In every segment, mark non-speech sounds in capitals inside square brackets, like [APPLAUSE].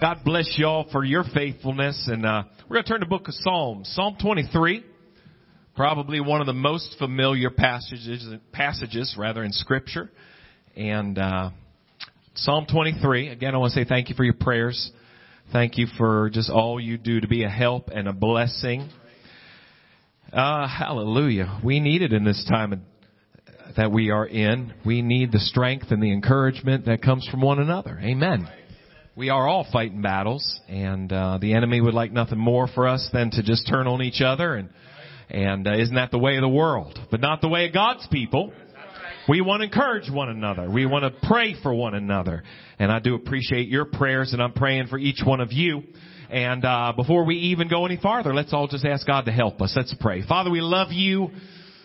God bless y'all for your faithfulness. And uh, we're going to turn to the book of Psalms. Psalm 23, probably one of the most familiar passages, passages rather, in Scripture. And uh, Psalm 23, again, I want to say thank you for your prayers. Thank you for just all you do to be a help and a blessing. Uh, hallelujah. We need it in this time that we are in. We need the strength and the encouragement that comes from one another. Amen we are all fighting battles, and uh, the enemy would like nothing more for us than to just turn on each other. And and uh, isn't that the way of the world? But not the way of God's people. We want to encourage one another. We want to pray for one another. And I do appreciate your prayers, and I'm praying for each one of you. And uh, before we even go any farther, let's all just ask God to help us. Let's pray. Father, we love you.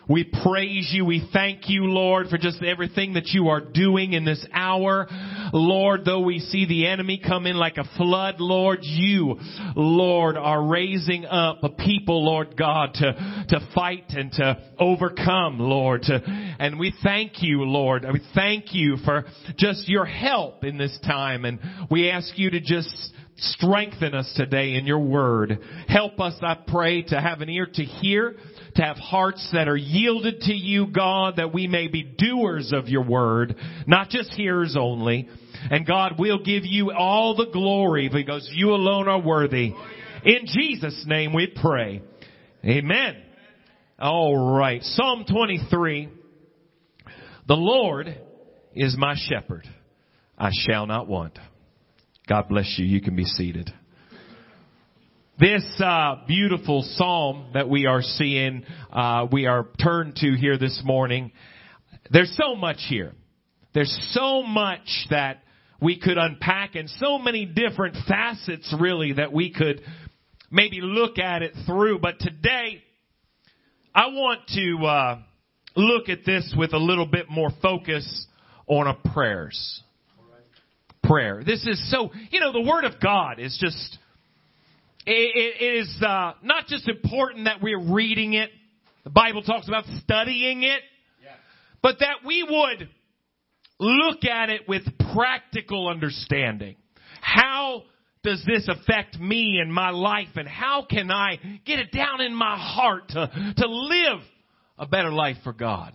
We praise you. We thank you, Lord, for just everything that you are doing in this hour. Lord, though we see the enemy come in like a flood, Lord, you, Lord, are raising up a people, Lord God, to, to fight and to overcome, Lord. To, and we thank you, Lord. We thank you for just your help in this time. And we ask you to just strengthen us today in your word. Help us, I pray, to have an ear to hear to have hearts that are yielded to you, God, that we may be doers of your word, not just hearers only. And God we'll give you all the glory because you alone are worthy. In Jesus' name we pray. Amen. All right. Psalm 23. The Lord is my shepherd. I shall not want. God bless you. You can be seated. This uh, beautiful psalm that we are seeing, uh, we are turned to here this morning. There's so much here. There's so much that we could unpack, and so many different facets, really, that we could maybe look at it through. But today, I want to uh, look at this with a little bit more focus on a prayers. Prayer. This is so, you know, the Word of God is just it is uh, not just important that we're reading it. The Bible talks about studying it, but that we would look at it with practical understanding. How does this affect me and my life, and how can I get it down in my heart to to live a better life for God?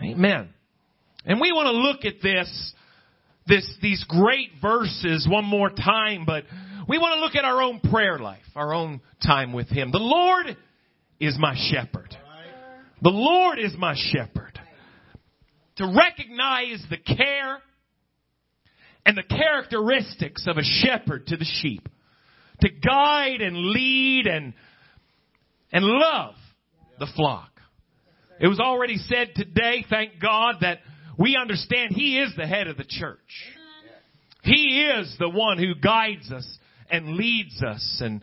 Right. Amen. And we want to look at this, this these great verses one more time, but we want to look at our own prayer life, our own time with Him. The Lord is my shepherd. The Lord is my shepherd. To recognize the care and the characteristics of a shepherd to the sheep. To guide and lead and, and love the flock. It was already said today, thank God, that we understand He is the head of the church. He is the one who guides us and leads us and,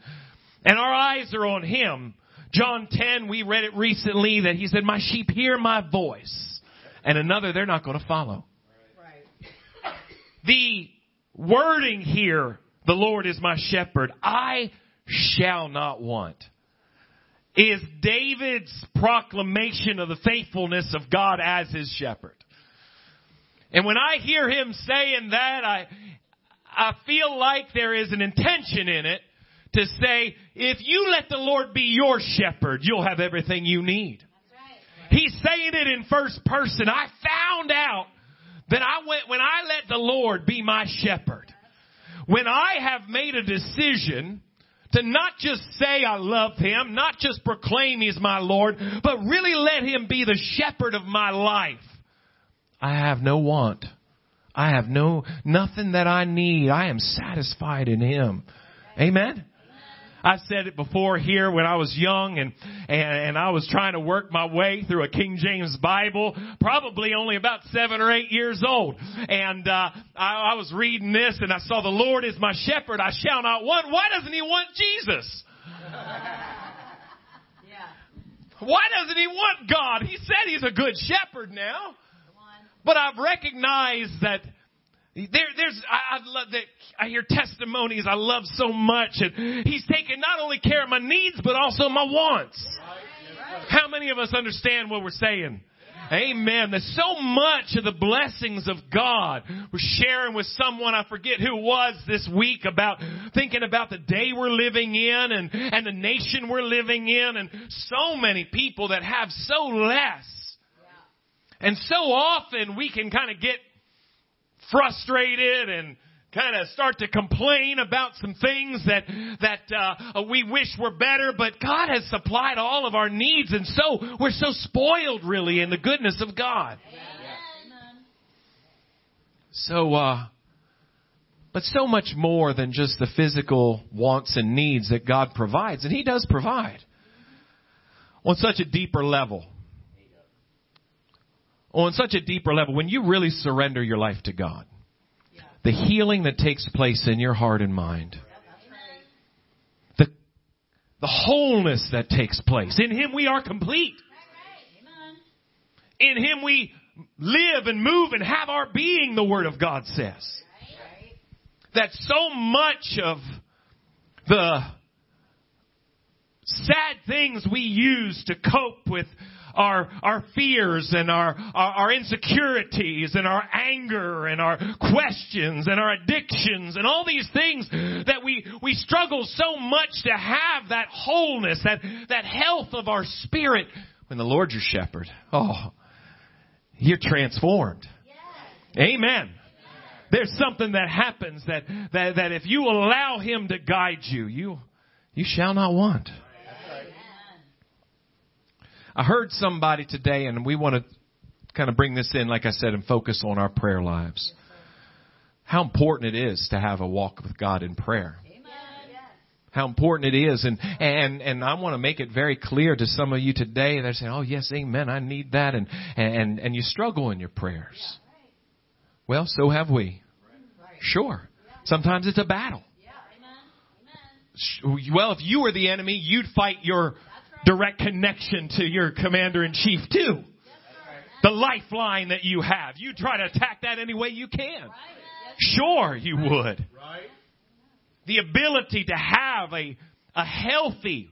and our eyes are on Him. John 10, we read it recently that He said, my sheep hear my voice and another they're not going to follow. Right. The wording here, the Lord is my shepherd, I shall not want, is David's proclamation of the faithfulness of God as his shepherd. And when I hear him saying that, I, I feel like there is an intention in it to say, if you let the Lord be your shepherd, you'll have everything you need. He's saying it in first person. I found out that I went, when I let the Lord be my shepherd, when I have made a decision to not just say I love Him, not just proclaim He's my Lord, but really let Him be the shepherd of my life, I have no want. I have no, nothing that I need. I am satisfied in Him. Amen. I've said it before here when I was young and, and, and I was trying to work my way through a King James Bible, probably only about seven or eight years old. And, uh, I, I was reading this and I saw the Lord is my shepherd. I shall not want. Why doesn't he want Jesus? [LAUGHS] Why doesn't he want God? He said he's a good shepherd now. But I've recognized that there, there's, I, I love that, I hear testimonies I love so much and He's taken not only care of my needs, but also my wants. How many of us understand what we're saying? Amen. There's so much of the blessings of God. We're sharing with someone, I forget who was this week about thinking about the day we're living in and, and the nation we're living in and so many people that have so less. And so often we can kind of get frustrated and kind of start to complain about some things that that uh, we wish were better but god has supplied all of our needs and so we're so spoiled really in the goodness of god Amen. so uh but so much more than just the physical wants and needs that god provides and he does provide on such a deeper level on such a deeper level when you really surrender your life to god the healing that takes place in your heart and mind. The, the wholeness that takes place. In Him we are complete. In Him we live and move and have our being, the Word of God says. That so much of the sad things we use to cope with our, our fears and our, our, our insecurities and our anger and our questions and our addictions and all these things that we, we struggle so much to have that wholeness, that, that health of our spirit when the Lord's your shepherd. Oh, you're transformed. Amen. There's something that happens that, that, that if you allow Him to guide you, you, you shall not want. I heard somebody today, and we want to kind of bring this in, like I said, and focus on our prayer lives. How important it is to have a walk with God in prayer. How important it is, and and and I want to make it very clear to some of you today. They're saying, "Oh yes, Amen. I need that," and and and you struggle in your prayers. Well, so have we. Sure. Sometimes it's a battle. Well, if you were the enemy, you'd fight your direct connection to your commander in chief too. The lifeline that you have. You try to attack that any way you can. Sure you would. Right. The ability to have a, a healthy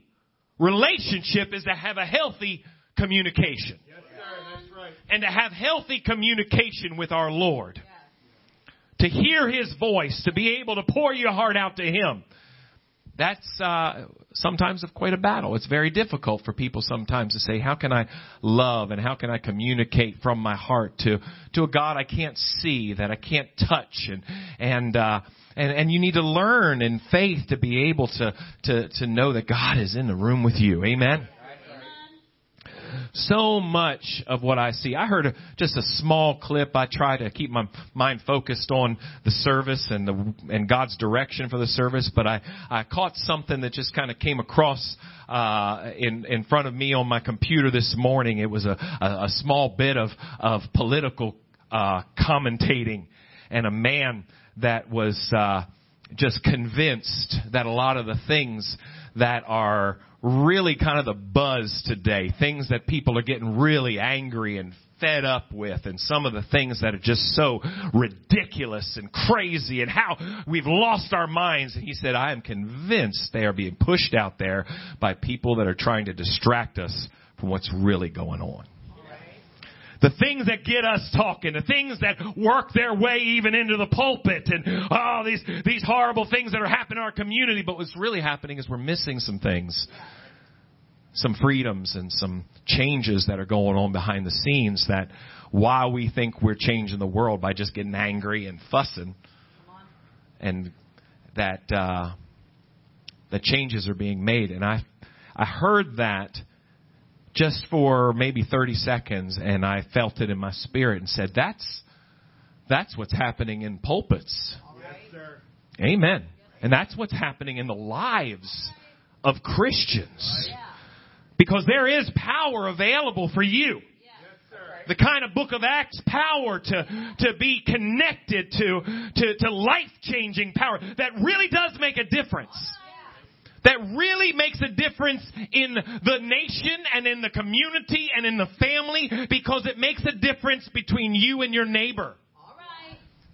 relationship is to have a healthy communication. And to have healthy communication with our Lord. To hear His voice, to be able to pour your heart out to Him that's uh, sometimes of quite a battle. It's very difficult for people sometimes to say, "How can I love and how can I communicate from my heart to to a God I can't see, that I can't touch?" And and uh, and and you need to learn in faith to be able to to to know that God is in the room with you. Amen so much of what I see. I heard just a small clip. I try to keep my mind focused on the service and the and God's direction for the service, but I I caught something that just kind of came across uh, in in front of me on my computer this morning. It was a a, a small bit of of political uh, commentating, and a man that was. Uh, just convinced that a lot of the things that are really kind of the buzz today. Things that people are getting really angry and fed up with and some of the things that are just so ridiculous and crazy and how we've lost our minds. And he said, I am convinced they are being pushed out there by people that are trying to distract us from what's really going on. The things that get us talking, the things that work their way even into the pulpit and oh, these, these horrible things that are happening in our community. But what's really happening is we're missing some things. Some freedoms and some changes that are going on behind the scenes that while we think we're changing the world by just getting angry and fussing and that, uh, the changes are being made. And I, I heard that just for maybe 30 seconds and I felt it in my spirit and said, that's, that's what's happening in pulpits. Yes, Amen. And that's what's happening in the lives of Christians. Because there is power available for you. The kind of book of Acts power to, to be connected to, to, to life changing power that really does make a difference that really makes a difference in the nation and in the community and in the family because it makes a difference between you and your neighbor.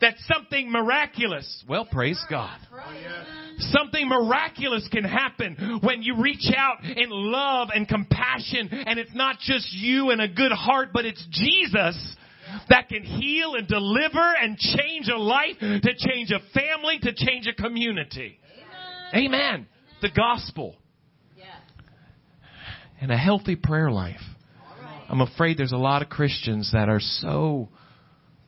that something miraculous, well, praise God. Oh, something miraculous can happen when you reach out in love and compassion and it's not just you and a good heart, but it's Jesus that can heal and deliver and change a life, to change a family, to change a community. Amen. Amen. The gospel. And a healthy prayer life. I'm afraid there's a lot of Christians that are so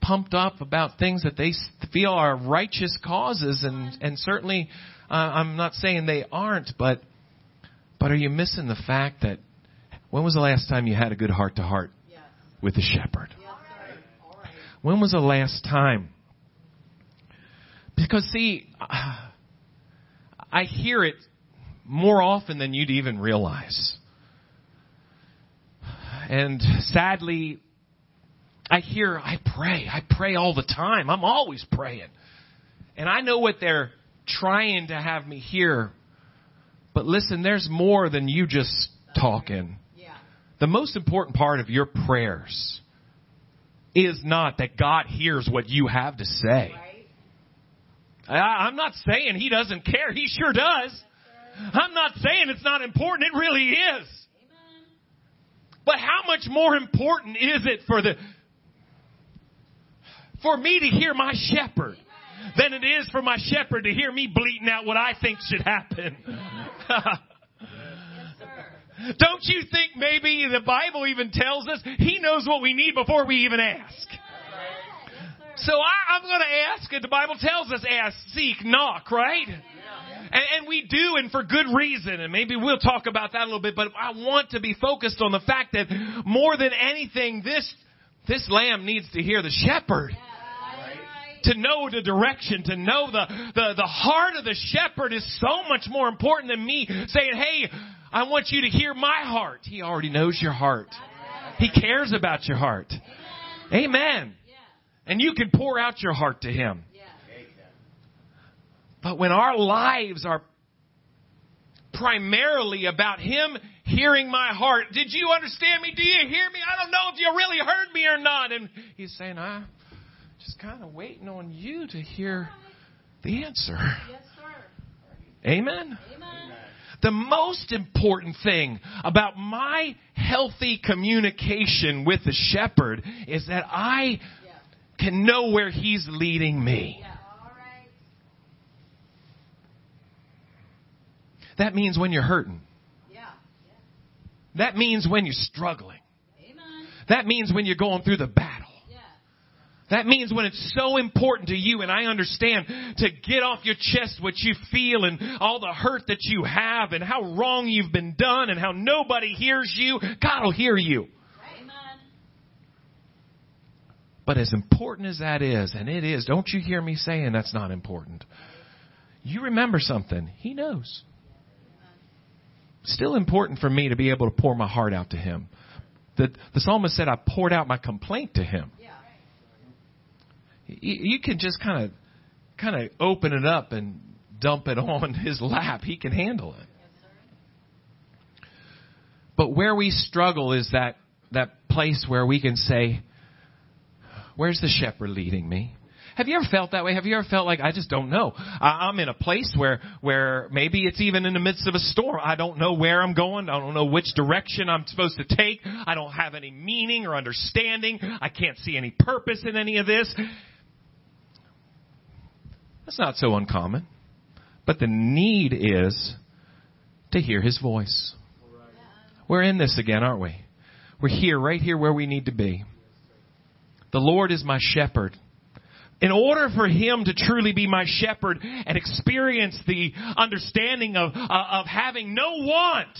pumped up about things that they feel are righteous causes, and and certainly uh, I'm not saying they aren't, but but are you missing the fact that when was the last time you had a good heart to heart with the shepherd? When was the last time? Because see, [SIGHS] I hear it more often than you'd even realize. And sadly, I hear, I pray. I pray all the time. I'm always praying. And I know what they're trying to have me hear. But listen, there's more than you just talking. Yeah. The most important part of your prayers is not that God hears what you have to say. I, am not saying He doesn't care. He sure does. I'm not saying it's not important. It really is. But how much more important is it for the for me to hear my shepherd than it is for my shepherd to hear me bleating out what I think should happen. [LAUGHS] Don't you think maybe the Bible even tells us He knows what we need before we even ask? So I, am going to ask, and the Bible tells us ask, seek, knock, right? And, and, we do, and for good reason. And maybe we'll talk about that a little bit. But I want to be focused on the fact that more than anything, this this lamb needs to hear the shepherd to know the direction, to know the, the, the heart of the shepherd is so much more important than me saying, hey, I want you to hear my heart. He already knows your heart. He cares about your heart. Amen. And you can pour out your heart to him. But when our lives are primarily about him hearing my heart, did you understand me? Do you hear me? I don't know if you really heard me or not. And he's saying, I'm just kind of waiting on you to hear the answer. Yes, sir. Amen? Amen. The most important thing about my healthy communication with the shepherd is that I can know where he's leading me. Yeah. That means when you're hurting. Yeah. That means when you're struggling. Amen. That means when you're going through the battle. Yeah. That means when it's so important to you, and I understand, to get off your chest what you feel and all the hurt that you have and how wrong you've been done and how nobody hears you, God will hear you. But as important as that is, and it is, don't you hear me saying that's not important? You remember something. He knows. Still important for me to be able to pour my heart out to Him. The, the psalmist said, I poured out my complaint to Him you can just kind of kind of open it up and dump it [LAUGHS] on his lap. He can handle it. But where we struggle is that that place where we can say, "Where's the shepherd leading me?" Have you ever felt that way? Have you ever felt like I just don't know? I'm in a place where where maybe it's even in the midst of a storm. I don't know where I'm going. I don't know which direction I'm supposed to take. I don't have any meaning or understanding. I can't see any purpose in any of this. That's not so uncommon. But the need is to hear his voice. We're in this again, aren't we? We're here, right here where we need to be. The Lord is my shepherd. In order for him to truly be my shepherd and experience the understanding of, uh, of having no want,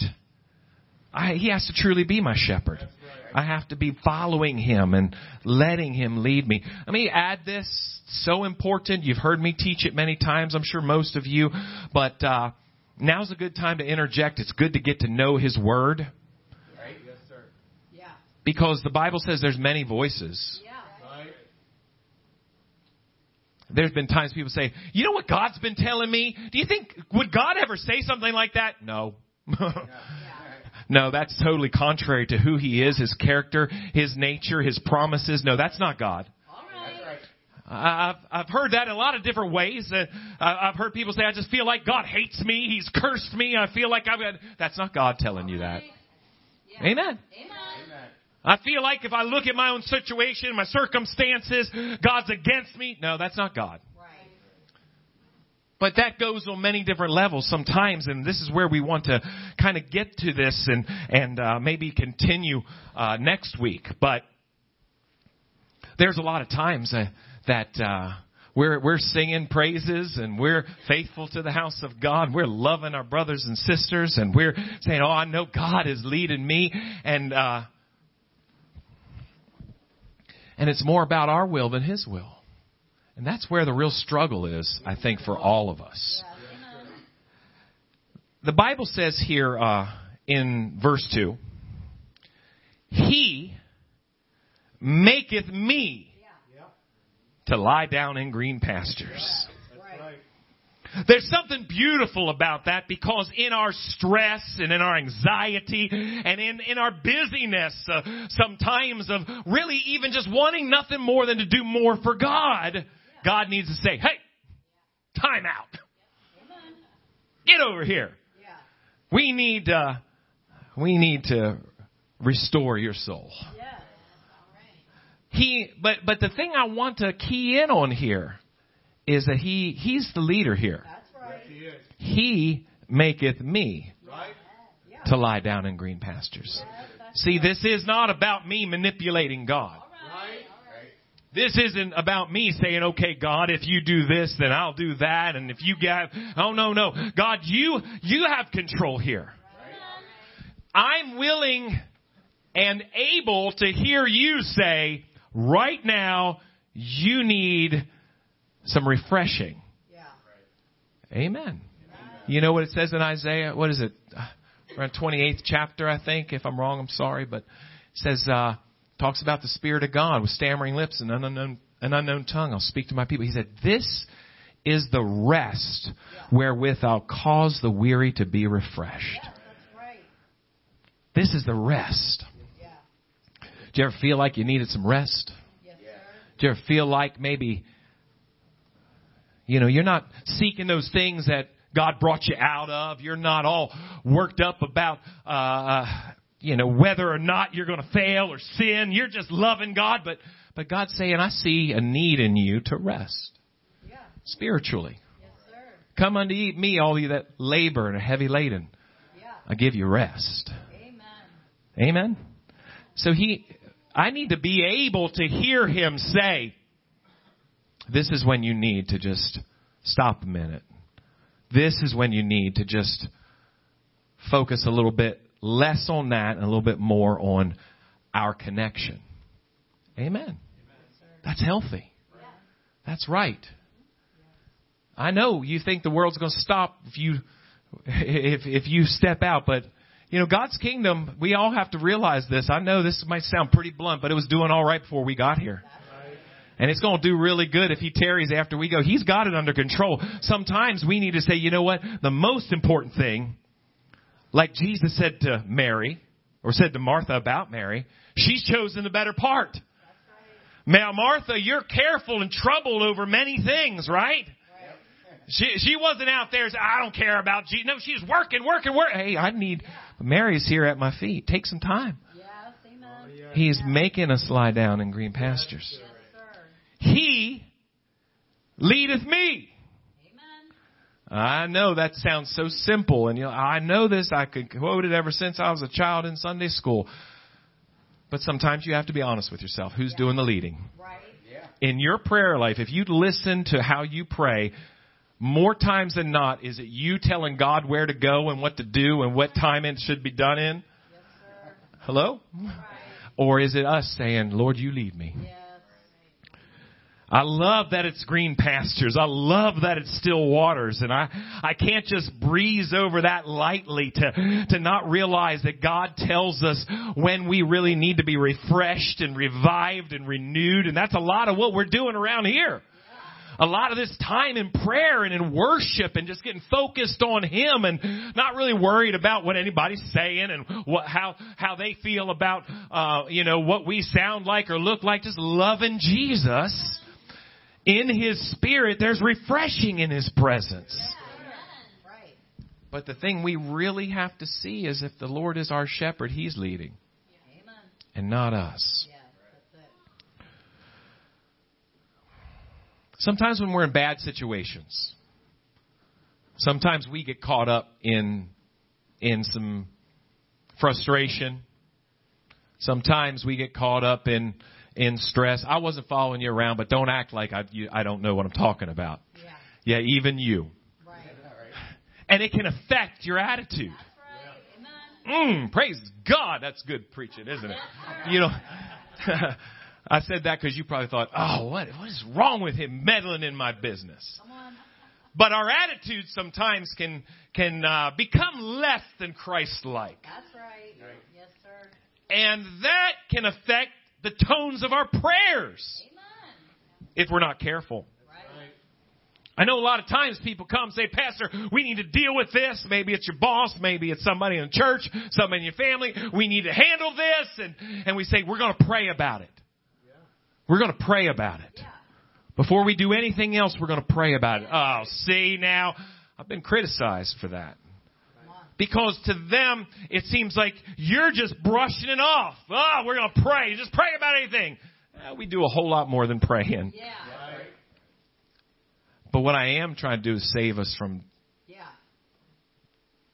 I, he has to truly be my shepherd. I have to be following him and letting him lead me. Let me add this. So important. You've heard me teach it many times. I'm sure most of you, but, uh, now's a good time to interject. It's good to get to know his word. Right? Yes, sir. Yeah. Because the Bible says there's many voices. Yeah. There's been times people say, you know what God's been telling me? Do you think, would God ever say something like that? No. [LAUGHS] No, that's totally contrary to who he is, his character, his nature, his promises. No, that's not God. I've, I've heard that in a lot of different ways. Uh, I've heard people say, I just feel like God hates me. He's cursed me. I feel like I've got, that's not God telling you that. Amen. Amen. I feel like if I look at my own situation, my circumstances, God's against me. No, that's not God. But that goes on many different levels sometimes, and this is where we want to kind of get to this and and uh, maybe continue uh, next week. But there's a lot of times uh, that uh, we're we're singing praises and we're faithful to the house of God. We're loving our brothers and sisters, and we're saying, "Oh, I know God is leading me," and uh, and it's more about our will than His will. And that's where the real struggle is, I think, for all of us. The Bible says here uh, in verse 2 He maketh me to lie down in green pastures. There's something beautiful about that because in our stress and in our anxiety and in, in our busyness, uh, sometimes of really even just wanting nothing more than to do more for God, God needs to say, hey, time out. Get over here. We need, uh, we need to restore your soul. He, but, but the thing I want to key in on here is that he, he's the leader here. Right. He maketh me to lie down in green pastures. See, this is not about me manipulating God. This isn't about me saying, okay, God, if you do this, then I'll do that. And if you get, oh no, no. God, you, you have control here. I'm willing and able to hear you say, right now, you need some refreshing. Yeah. Amen. You know what it says in Isaiah? What is it? Around 28th chapter, I think. If I'm wrong, I'm sorry. But it says, uh, talks about the Spirit of God with stammering lips and an unknown, an unknown tongue. I'll speak to my people. He said, This is the rest wherewith I'll cause the weary to be refreshed. This is the rest. Yeah. Do you ever feel like you needed some rest? Do you ever feel like maybe, you know, you're not seeking those things that God brought you out of. You're not all worked up about uh, you know, whether or not you're going to fail or sin. You're just loving God, but, but God's saying, I see a need in you to rest. Yeah. Spiritually. Yes. Come unto me, all you that labor and are heavy laden. Yeah. I give you rest. Amen. Amen. So he, I need to be able to hear him say, this is when you need to just stop a minute. This is when you need to just focus a little bit less on that and a little bit more on our connection. Amen. That's healthy. That's right. I know you think the world's going to stop if you if if you step out, but you know God's kingdom. We all have to realize this. I know this might sound pretty blunt, but it was doing all right before we got here. And it's going to do really good if he tarries after we go. He's got it under control. Sometimes we need to say, you know what? The most important thing like Jesus said to Mary, or said to Martha about Mary, she's chosen the better part. Now, Martha, you're careful and troubled over many things, right? She she wasn't out there saying, I don't care about Jesus. No, she's working, working, working. Hey, I need Mary's here at my feet. Take some time. He's oh, making us lie down in green pastures. He leadeth me. I know that sounds so simple, and you know, I know this. I could quote it ever since I was a child in Sunday school. But sometimes you have to be honest with yourself. Who's yeah. doing the leading? Right. Yeah. In your prayer life, if you listen to how you pray, more times than not, is it you telling God where to go and what to do and what time it should be done in? Yes, Hello? Right. Or is it us saying, Lord, you lead me? Yeah. I love that it's green pastures. I love that it's still waters. And I, I can't just breeze over that lightly to, to not realize that God tells us when we really need to be refreshed and revived and renewed. And that's a lot of what we're doing around here. A lot of this time in prayer and in worship and just getting focused on Him and not really worried about what anybody's saying and what, how, how they feel about, uh, you know, what we sound like or look like. Just loving Jesus in His Spirit, there's refreshing in His presence. But the thing we really have to see is if the Lord is our shepherd, He's leading and not us. Sometimes when we're in bad situations, sometimes we get caught up in in some frustration. Sometimes we get caught up in in stress. I wasn't following you around, but don't act like I you, I don't know what I'm talking about. Yeah. Yeah, even you. Right. And it can affect your attitude. That's right. Amen. Mm, praise God. That's good preaching, isn't it? You know, [LAUGHS] I said that because you probably thought, oh, what, what is wrong with him meddling in my business? But our attitude sometimes can, can uh, become less than Christ-like. That's right. Yes, sir. And that can affect the tones of our prayers Amen. if we're not careful. Right. I know a lot of times people come and say, Pastor, we need to deal with this. Maybe it's your boss, maybe it's somebody in the church, somebody in your family. We need to handle this. And, and we say, we're going to pray about it. We're going to pray about it. Yeah. Before we do anything else, we're going to pray about it. Oh, see now, I've been criticized for that. Because to them, it seems like you're just brushing it off. Oh, we're going to pray. Just pray about anything. Eh, we do a whole lot more than praying. Yeah. But what I am trying to do is save us from Yeah.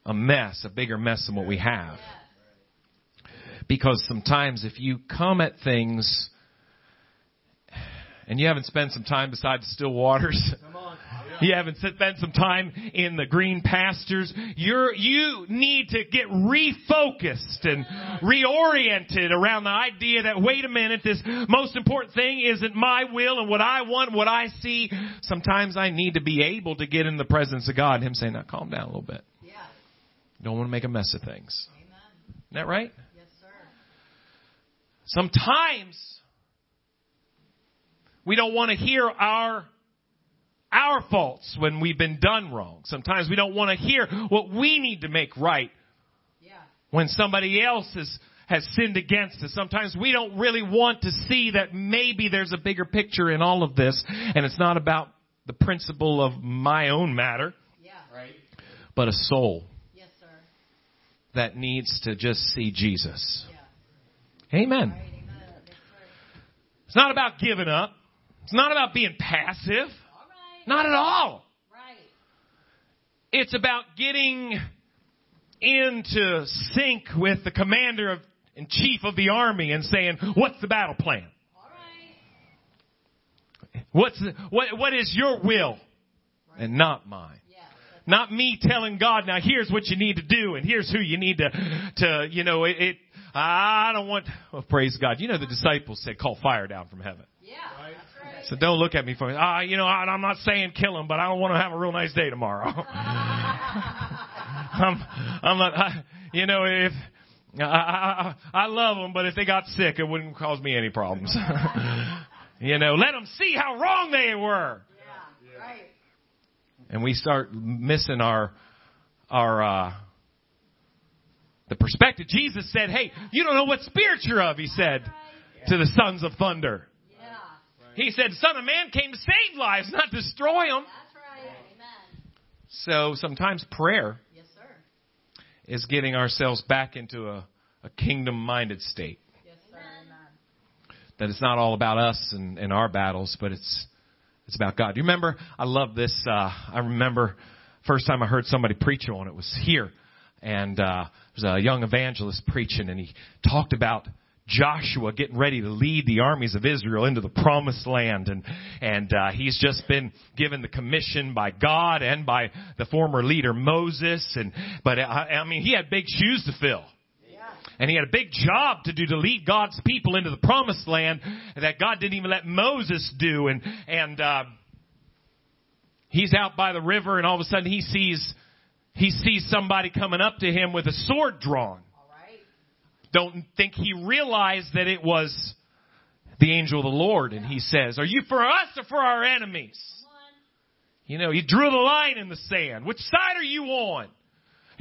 a mess, a bigger mess than what we have. Yes. Because sometimes if you come at things and you haven't spent some time beside the still waters, [LAUGHS] you haven't spent some time in the green pastures, you're, you need to get refocused and reoriented around the idea that wait a minute, this most important thing isn't my will and what I want, what I see. Sometimes I need to be able to get in the presence of God Him saying, now calm down a little bit. Yeah. Don't want to make a mess of things. Amen. Isn't that right? Yes, sir. Sometimes we don't want to hear our our faults when we've been done wrong. Sometimes we don't want to hear what we need to make right Yeah. when somebody else has has sinned against us. Sometimes we don't really want to see that maybe there's a bigger picture in all of this and it's not about the principle of my own matter, Yeah. but a soul Yes, sir. that needs to just see Jesus. Yeah. Amen. Right. Amen. Yes. It's not about giving up. It's not about being passive. All right. Not at all. Right. It's about getting into sync with the commander of, and chief of the army and saying, what's the battle plan? All right. What's the, what, what is your will? And not mine. Yeah. That's Not me telling God, now here's what you need to do and here's who you need to, to, you know, it, it I don't want, well, praise God. You know, the disciples said, call fire down from heaven. Yeah. Right. [LAUGHS] So don't look at me for, ah, you know, I, I'm not saying kill him, but I don't want to have a real nice day tomorrow. [LAUGHS] I'm, I'm not, I, you know, if, I, I, I love them, but if they got sick, it wouldn't cause me any problems. [LAUGHS] you know, let them see how wrong they were. Yeah. Right. And we start missing our, our, uh, the perspective. Jesus said, hey, you don't know what spirit you're of, he said to the sons of thunder. Yeah. He said, Son of Man came to save lives, not destroy them. That's right. Amen. So sometimes prayer Yes, sir. is getting ourselves back into a, a kingdom minded state. Yes, sir. Amen. That it's not all about us and, and our battles, but it's it's about God. Do you remember? I love this. Uh, I remember first time I heard somebody preach on it was here, and uh, there was a young evangelist preaching, and he talked about Joshua getting ready to lead the armies of Israel into the promised land and and uh, he's just been given the commission by God and by the former leader Moses and but I, I mean he had big shoes to fill Yeah. and he had a big job to do to lead God's people into the promised land that God didn't even let Moses do and and uh, he's out by the river and all of a sudden he sees he sees somebody coming up to him with a sword drawn. Don't think he realized that it was the angel of the Lord. And he says, Are you for us or for our enemies? You know, he drew the line in the sand. Which side are you on? Are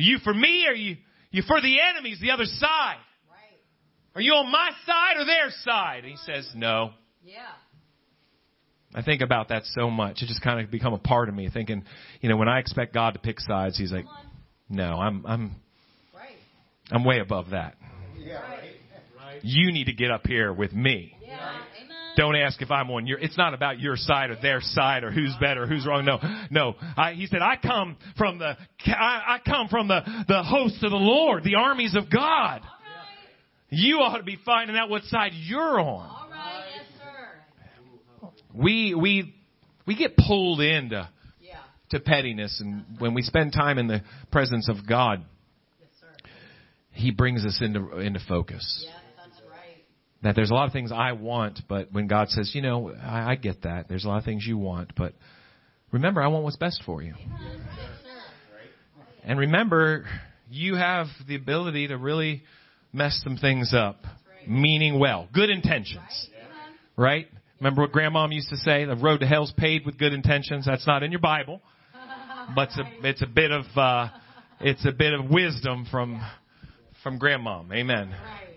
you for me or are you, you for the enemies, the other side? Right. Are you on my side or their side? And he says, No. Yeah. I think about that so much. It just kind of become a part of me thinking, you know, when I expect God to pick sides, he's like, no, I'm, I'm, Right. I'm way above that. Right. You need to get up here with me. Yeah. Amen. Don't ask if I'm on your, it's not about your side or their side or who's better, who's wrong. No, no. I, he said, I come from the, I, I come from the, the hosts of the Lord, the armies of God. You ought to be finding out what side you're on. All right. Yes, sir. We, we, we get pulled into, Yeah. to pettiness and when we spend time in the presence of God, Yes, sir. He brings us into, into focus. Yes, that's right. that there's a lot of things I want, but when God says, you know, I, I get that. There's a lot of things you want, but remember, I want what's best for you. And remember, you have the ability to really mess some things up, right. meaning well, good intentions, Amen. right? Remember what grandmom used to say? The road to hell's paved with good intentions. That's not in your Bible, [LAUGHS] but it's a, it's a bit of, uh, it's a bit of wisdom from, from grandmom. Amen. Right.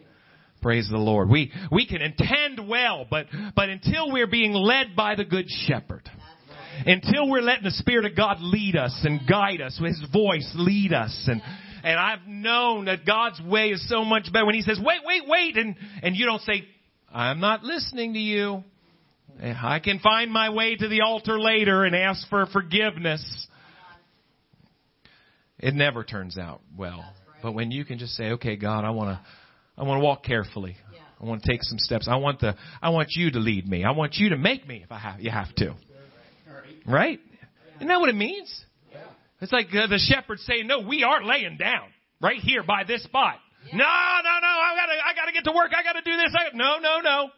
Praise the Lord. We, we can intend well, but, but until we're being led by the good shepherd, right. until we're letting the Spirit of God lead us and guide us, with His voice lead us, and, and I've known that God's way is so much better when He says, wait, wait, wait, and, and you don't say, I'm not listening to you. I can find my way to the altar later and ask for forgiveness. It never turns out well. But when you can just say, okay, God, I want to, I want to walk carefully. Yeah. I want to take some steps. I want the, I want you to lead me. I want you to make me if I have, you have to. Right? Isn't that what it means? It's like uh, the shepherd saying, no, we are laying down right here by this spot. No, no, no, I gotta, I gotta get to work. I gotta do this. I, no, no, no.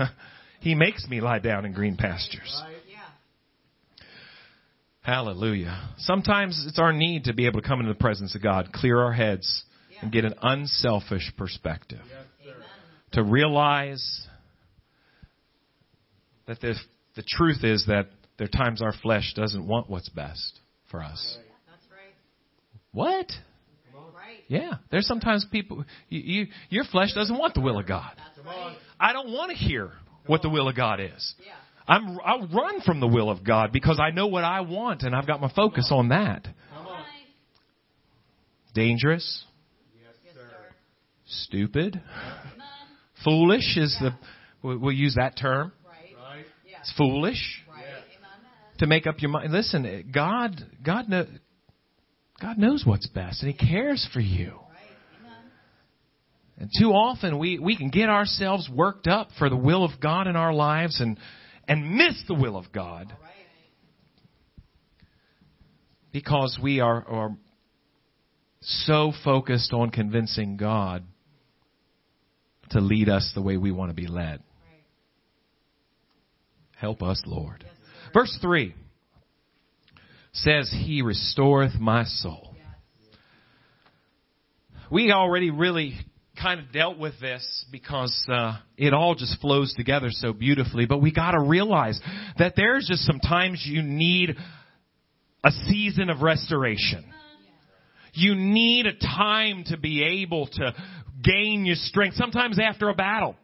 Yeah. [LAUGHS] he makes me lie down in green pastures. Yeah. Hallelujah. Sometimes it's our need to be able to come into the presence of God, clear our heads, and get an unselfish perspective. Amen. To realize that the, the truth is that there are times our flesh doesn't want what's best for us. That's right. What? Right. Yeah. There's sometimes people, you, you, your flesh doesn't want the will of God. Right. I don't want to hear what the will of God is. Yeah. I'm, I'll run from the will of God because I know what I want and I've got my focus on that. All right. Dangerous, Yes, sir. stupid, Amen. foolish is the, we'll we'll use that term. Right. Yeah. It's foolish Right. To make up your mind. Listen, God, God, know, God knows what's best and He cares for you. Right. And too often we, we can get ourselves worked up for the will of God in our lives and, and miss the will of God because we are, are so focused on convincing God to lead us the way we want to be led. Help us, Lord. Verse 3 says, He restoreth my soul. We already really kind of dealt with this because uh, it all just flows together so beautifully, but we got to realize that there's just sometimes you need a season of restoration. You need a time to be able to gain your strength. Sometimes after a battle.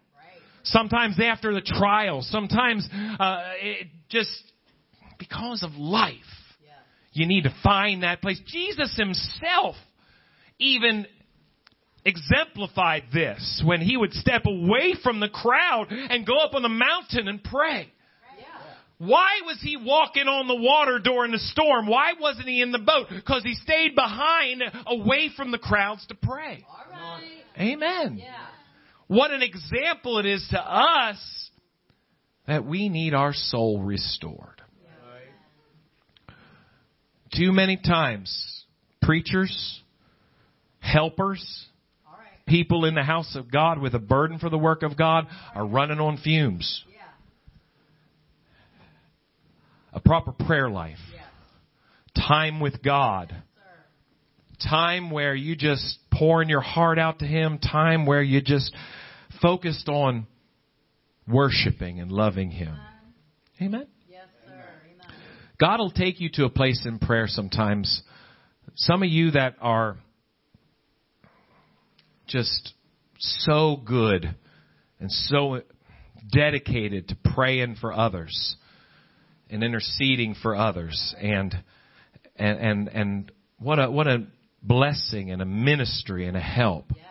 Sometimes after the trial. Sometimes uh, it just because of life. You need to find that place. Jesus himself even exemplified this when he would step away from the crowd and go up on the mountain and pray. Why was he walking on the water during the storm? Why wasn't he in the boat? Because he stayed behind, away from the crowds to pray. Right. Amen. Yeah. What an example it is to us that we need our soul restored. Too many times, preachers, helpers, right. People in the house of God with a burden for the work of God are running on fumes. Yeah. A proper prayer life, Yeah. time with God, time where you just pouring your heart out to Him, time where you just focused on worshiping and loving Him. Amen. Yes, sir. Amen. God will take you to a place in prayer sometimes. Some of you that are just so good and so dedicated to praying for others and interceding for others and and and, and what a what a blessing and a ministry and a help Yeah.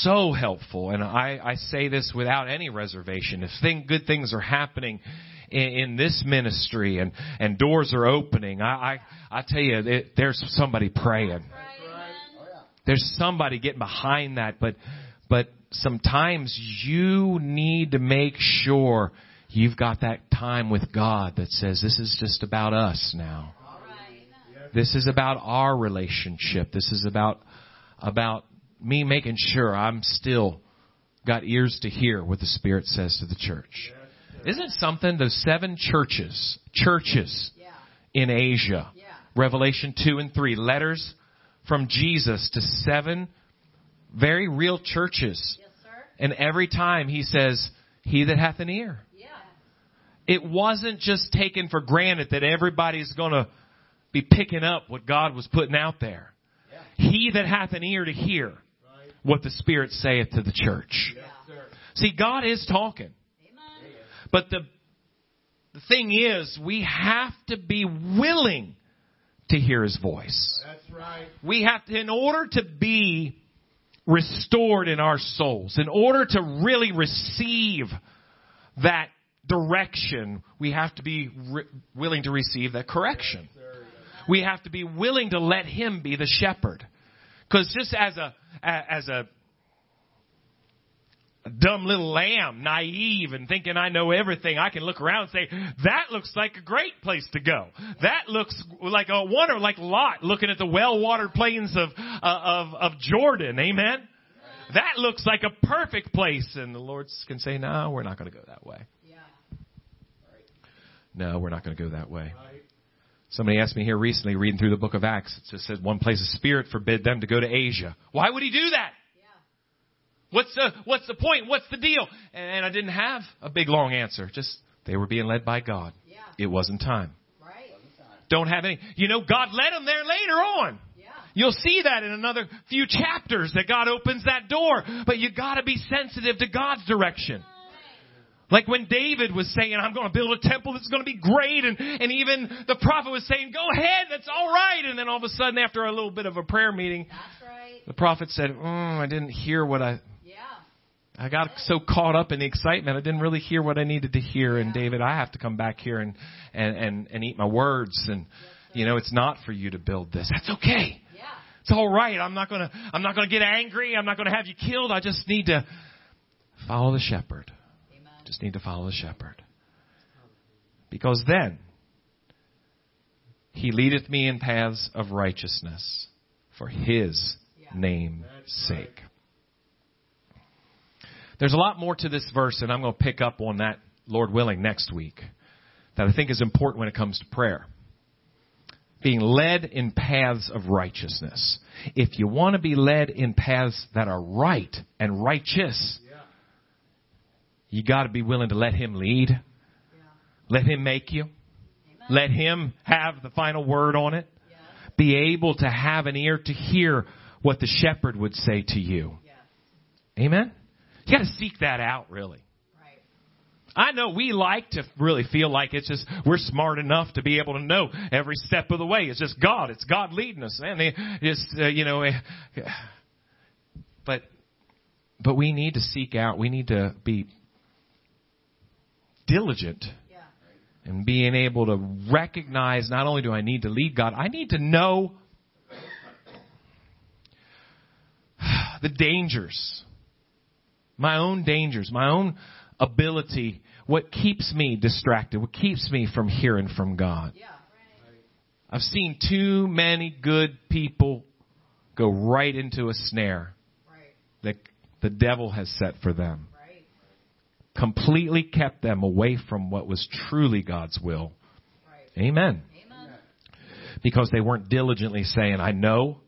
So helpful and I, I say this without any reservation if thing, good things are happening in, in this ministry and and doors are opening I I, I tell you it, there's somebody praying. There's somebody getting behind that but but sometimes you need to make sure you've got that time with God that says this is just about us now All right. Amen. this is about our relationship this is about about me making sure I'm still got ears to hear what the spirit says to the church isn't it something those seven churches churches in Asia. Revelation 2 and 3 letters from Jesus to seven very real churches Yes, sir. and every time he says, He that hath an ear. Yeah. It wasn't just taken for granted that everybody's gonna be picking up what God was putting out there. He that hath an ear to hear what the Spirit saith to the church. Yeah. See, God is talking. Amen. But the, the thing is, we have to be willing to hear His voice. That's right. We have to, in order to be restored in our souls, in order to really receive that direction, we have to be re- willing to receive that correction. We have to be willing to let Him be the shepherd. Because just as a, a- as a, a dumb little lamb, naive and thinking I know everything, I can look around and say, that looks like a great place to go. That looks like a wonder, like Lot looking at the well-watered plains of, uh, of, of Jordan. Amen? That looks like a perfect place. And the Lord can say, no, we're not going to go that way. Yeah. No, we're not going to go that way. Somebody asked me here recently, reading through the book of Acts, it just said one place of spirit forbid them to go to Asia. Why would he do that? What's the, what's the point? What's the deal? And I didn't have a big long answer. Just, they were being led by God. Yeah. It wasn't time. Right. Don't have any, you know, God led them there later on. Yeah. You'll see that in another few chapters that God opens that door. But you gotta be sensitive to God's direction. Like when David was saying, I'm going to build a temple that's going to be great. And, and even the prophet was saying, go ahead, that's all right. And then all of a sudden, after a little bit of a prayer meeting, That's right. the prophet said, mm, I didn't hear what I. I got so caught up in the excitement. I didn't really hear what I needed to hear. And David, I have to come back here and, and, and, and eat my words. And, you know, it's not for you to build this. That's okay. Yeah. It's all right. I'm not gonna, I'm not gonna get angry. I'm not gonna have you killed. I just need to follow the shepherd. Amen. Just need to follow the shepherd. Because then, he leadeth me in paths of righteousness for his Yeah. name's sake. There's a lot more to this verse, and I'm going to pick up on that, Lord willing, next week, that I think is important when it comes to prayer. Being led in paths of righteousness. If you want to be led in paths that are right and righteous, you got to be willing to let Him lead. Yeah. Let Him make you. Amen. Let Him have the final word on it. Be able to have an ear to hear what the shepherd would say to you. Amen? You got to seek that out, really. Right. I know we like to really feel like it's just we're smart enough to be able to know every step of the way. It's just God. It's God leading us, and it's uh, you know. eh, [SIGHS] But but we need to seek out. We need to be diligent Yeah. and being able to recognize not only do I need to lead God, I need to know [SIGHS] the dangers, my own dangers, my own ability, what keeps me distracted, what keeps me from hearing from God. Yeah. Right. I've seen too many good people go right into a snare Right. that the devil has set for them. Right. Completely kept them away from what was truly God's will. Right. Amen. Amen. because they weren't diligently saying, I know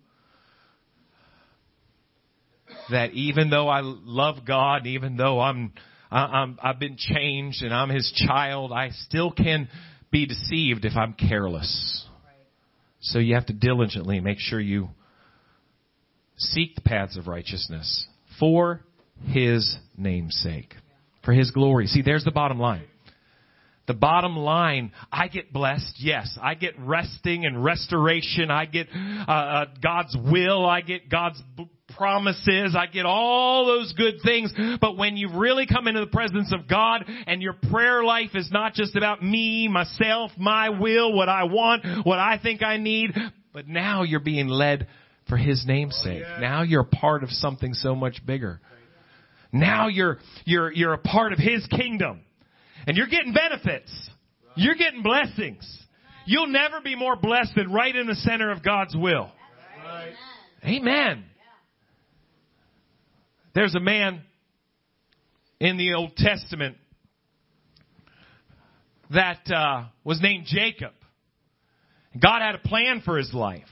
that even though I love God, even though I'm, I'm, I've been changed and I'm His child, I still can be deceived if I'm careless. So you have to diligently make sure you seek the paths of righteousness for His name's sake. For His glory. See, there's the bottom line. The bottom line, I get blessed, yes. I get resting and restoration. I get uh, uh, God's will. I get God's b- promises. I get all those good things. But when you really come into the presence of God and your prayer life is not just about me, myself, my will, what I want, what I think I need, but now you're being led for His name's sake. Oh, now you're a part of something so much bigger. Now you're, you're, you're a part of His kingdom. And you're getting benefits. You're getting blessings. You'll never be more blessed than right in the center of God's will. Amen. There's a man in the Old Testament that uh, was named Jacob. God had a plan for his life.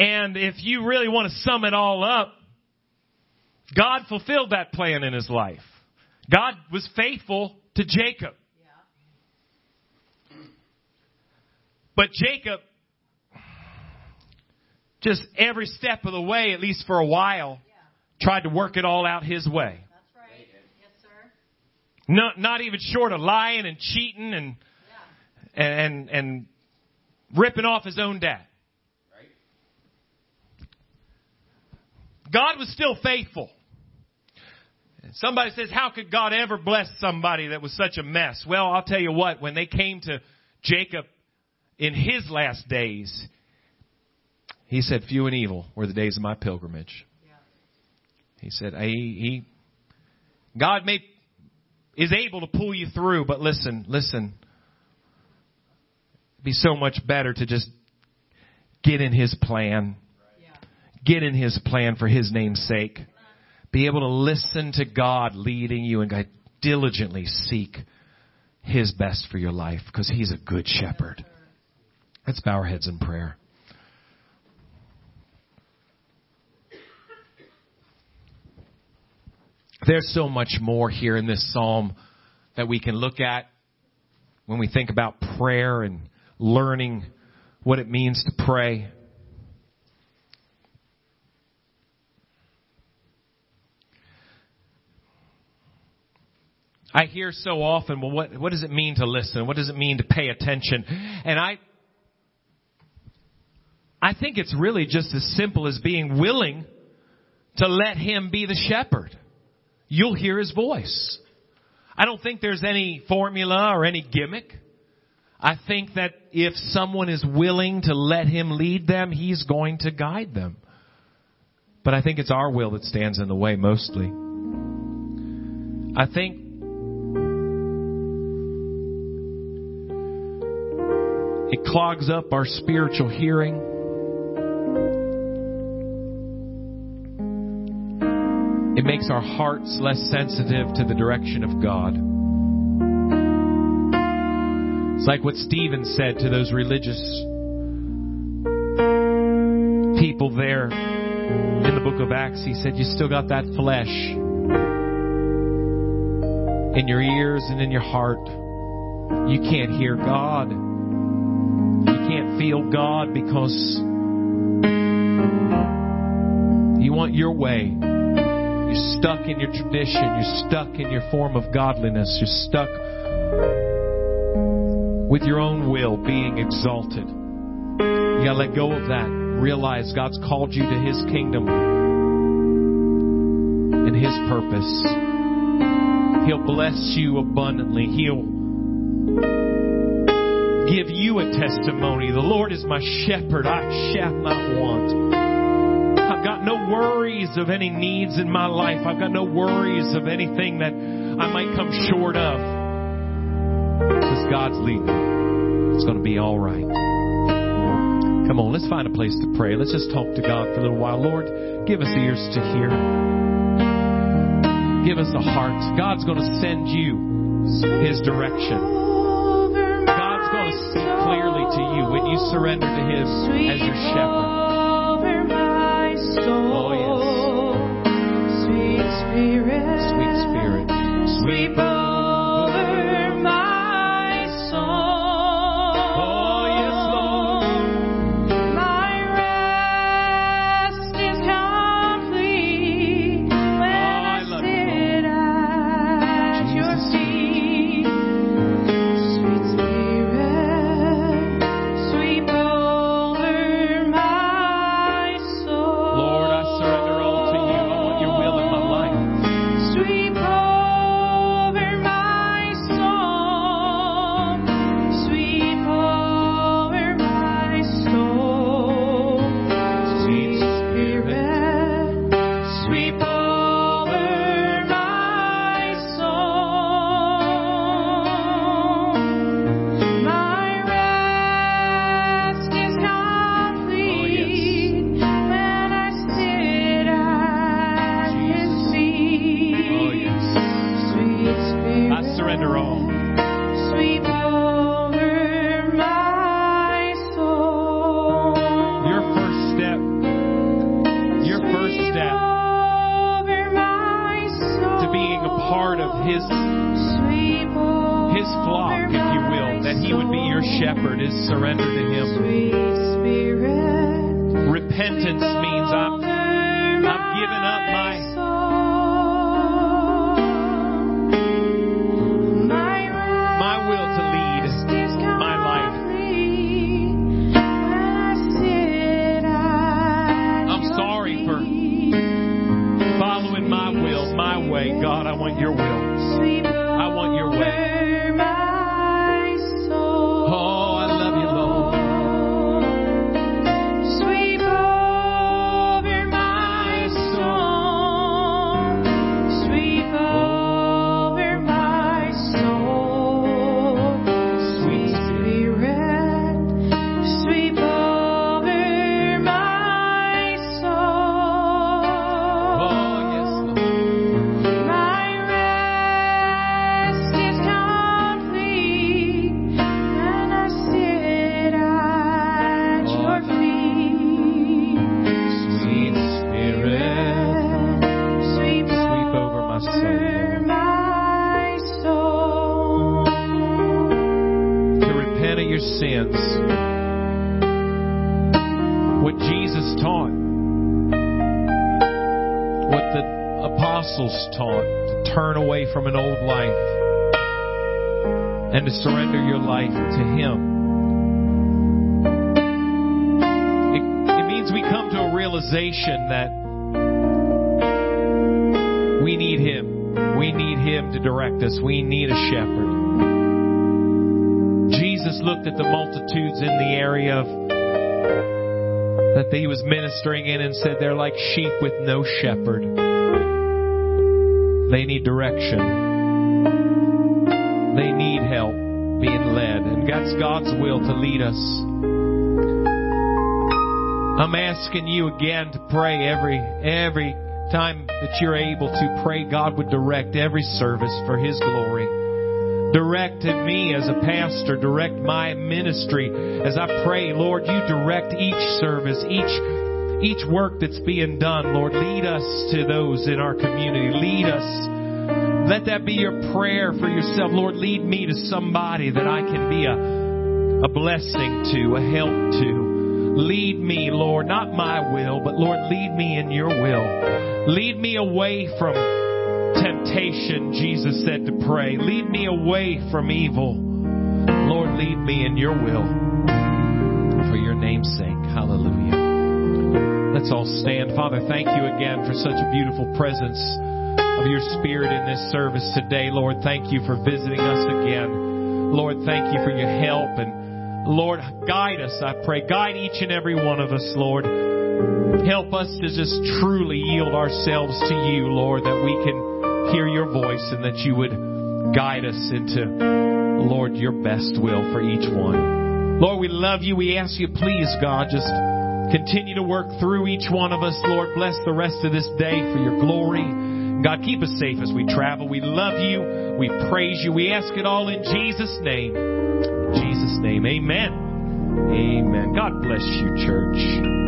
And if you really want to sum it all up, God fulfilled that plan in his life. God was faithful to Jacob. But Jacob, just every step of the way, at least for a while, tried to work it all out his way. That's right. Yes, sir. Not, not even short of lying and cheating and, Yeah. and, and ripping off his own dad. Right. God was still faithful. Somebody says, how could God ever bless somebody that was such a mess? Well, I'll tell you what, when they came to Jacob in his last days, he said, few and evil were the days of my pilgrimage. He said, he, he, God may, is able to pull you through, but listen, listen. It'd be so much better to just get in His plan. Get in His plan for His name's sake. Be able to listen to God leading you and diligently seek His best for your life because He's a good shepherd. Let's bow our heads in prayer. There's so much more here in this psalm that we can look at when we think about prayer and learning what it means to pray. I hear so often, well, what, what does it mean to listen? What does it mean to pay attention? And I, I think it's really just as simple as being willing to let Him be the shepherd. You'll hear His voice. I don't think there's any formula or any gimmick. I think that if someone is willing to let Him lead them, He's going to guide them. But I think it's our will that stands in the way mostly. I think it clogs up our spiritual hearing. It makes our hearts less sensitive to the direction of God. It's like what Stephen said to those religious people there in the book of Acts. He said, You still got that flesh in your ears and in your heart. You can't hear God. You can't feel God because you want your way. You're stuck in your tradition. You're stuck in your form of godliness. You're stuck with your own will being exalted. You gotta let go of that. Realize God's called you to His kingdom and His purpose. He'll bless you abundantly. He'll give you a testimony. The Lord is my shepherd. I shall not want. I've got no worries of any needs in my life. I've got no worries of anything that I might come short of. Because God's leading. It's going to be all right. Come on, let's find a place to pray. Let's just talk to God for a little while. Lord, give us ears to hear. Give us a heart. God's going to send you His direction. God's going to speak clearly to you when you surrender to Him as your shepherd. Spirit. Sweet Spirit. Sweep over was in and said they're like sheep with no shepherd. They need direction. They need help being led. And that's God's will to lead us. I'm asking you again to pray every every time that you're able to pray God would direct every service for his glory. Direct me as a pastor, direct my ministry as I pray, Lord, you direct each service, each each work that's being done, Lord, lead us to those in our community. Lead us. Let that be your prayer for yourself. Lord, lead me to somebody that I can be a, a blessing to, a help to. Lead me, Lord, not my will, but Lord, lead me in your will. Lead me away from temptation, Jesus said to pray. Lead me away from evil. Lord, lead me in your will. For your name's sake. Hallelujah. Let's all stand. Father, thank you again for such a beautiful presence of your Spirit in this service today. Lord, thank you for visiting us again. Lord, thank you for your help. And Lord, guide us, I pray. Guide each and every one of us, Lord. Help us to just truly yield ourselves to you, Lord, that we can hear your voice and that you would guide us into, Lord, your best will for each one. Lord, we love you. We ask you, please, God, just continue to work through each one of us. Lord, bless the rest of this day for your glory. God, keep us safe as we travel. We love you. We praise you. We ask it all in Jesus' name. In Jesus' name, amen. Amen. God bless you, church.